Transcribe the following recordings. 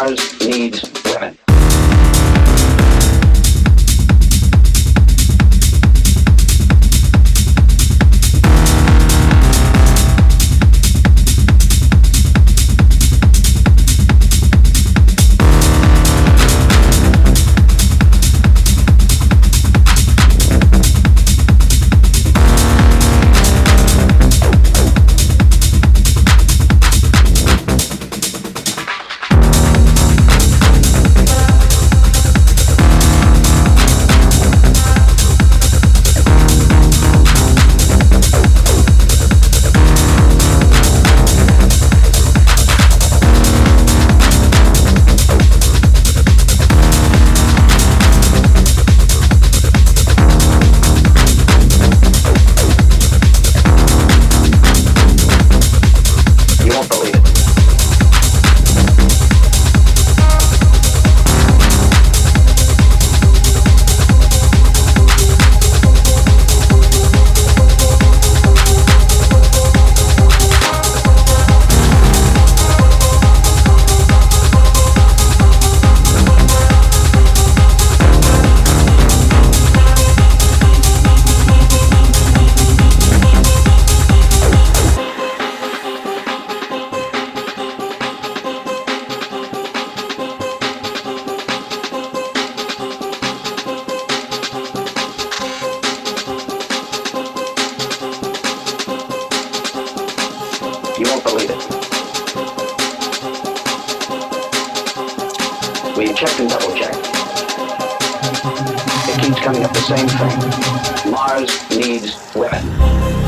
cars Mars needs women.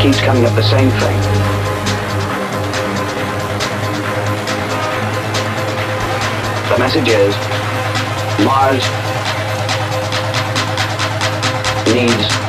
Keeps coming up the same thing. The message is Mars needs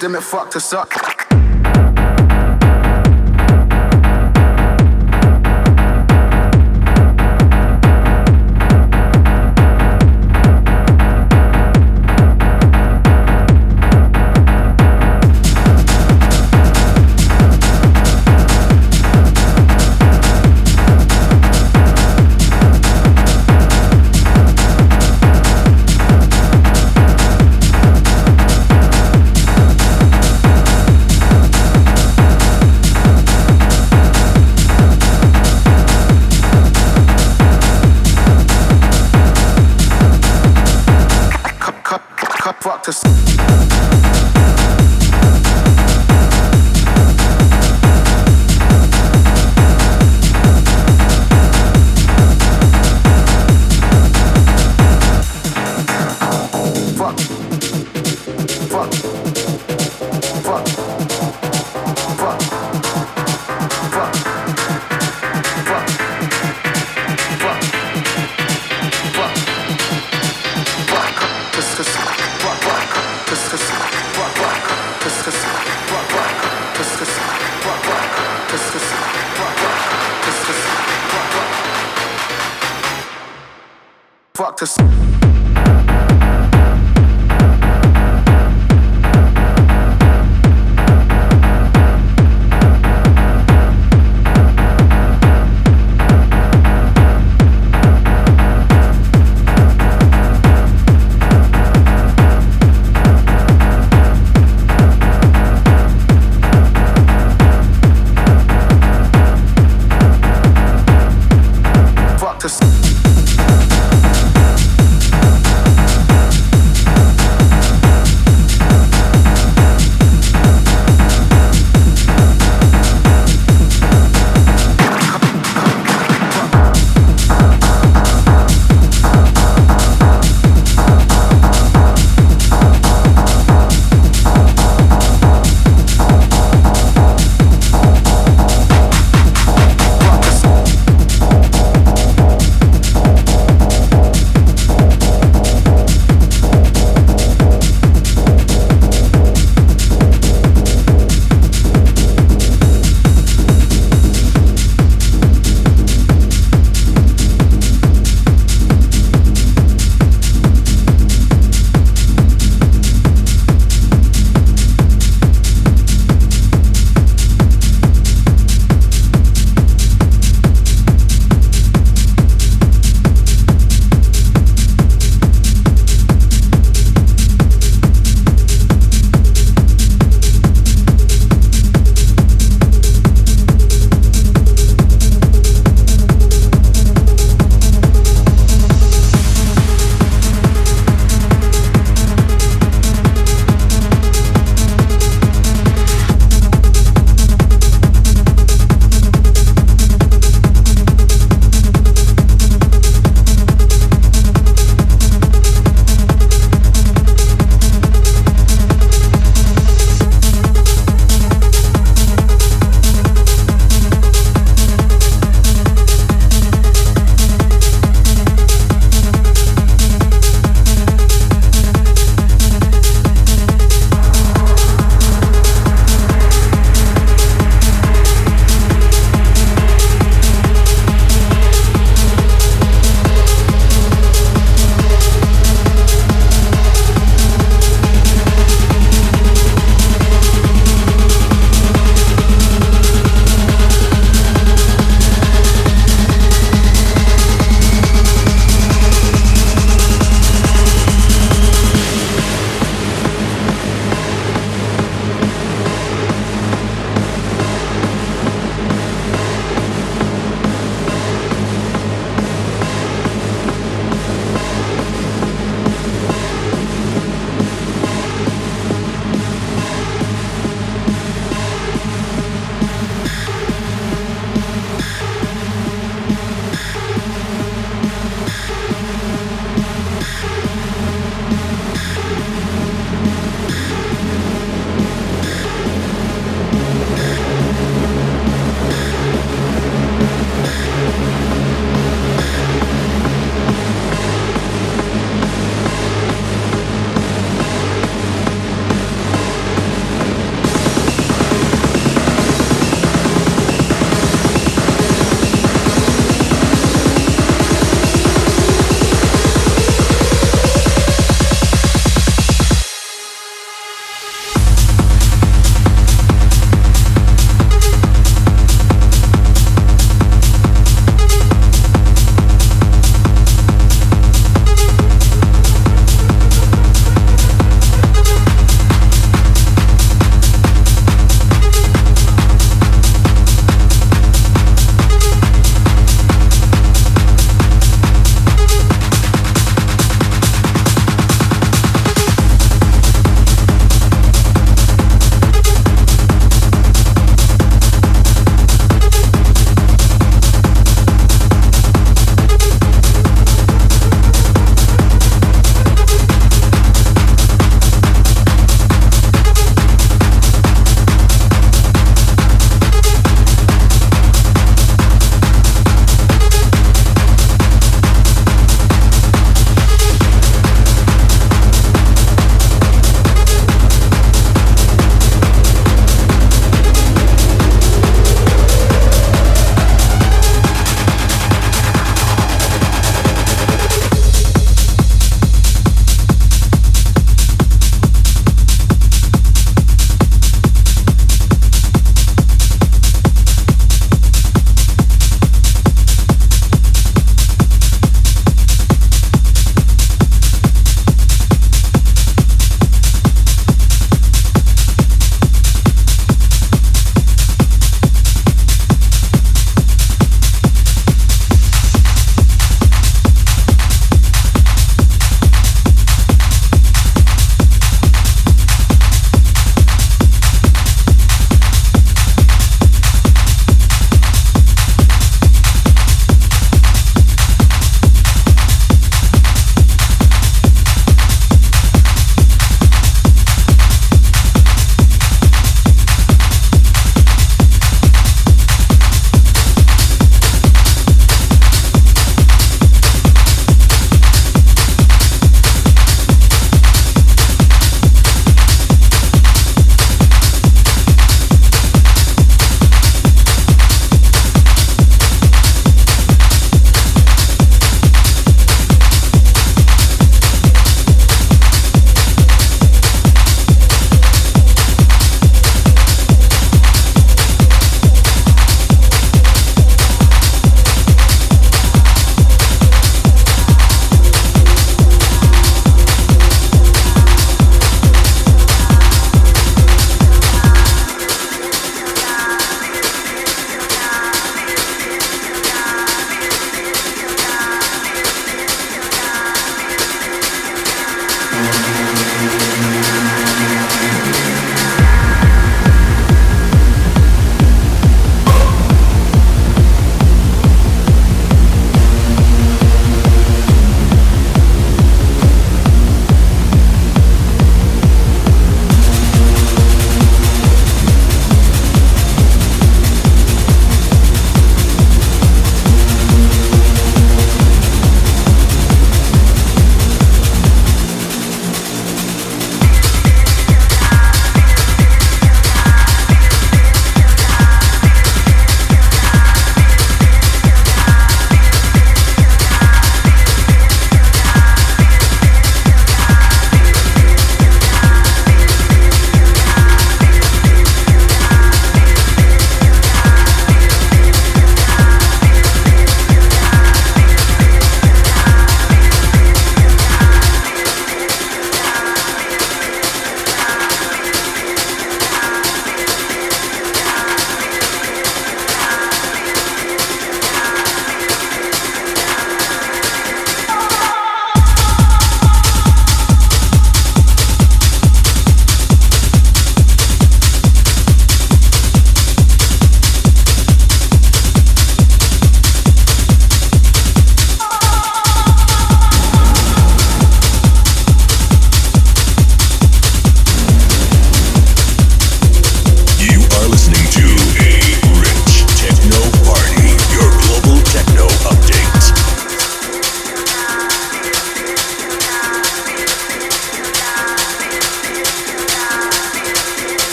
system, it fucked us up.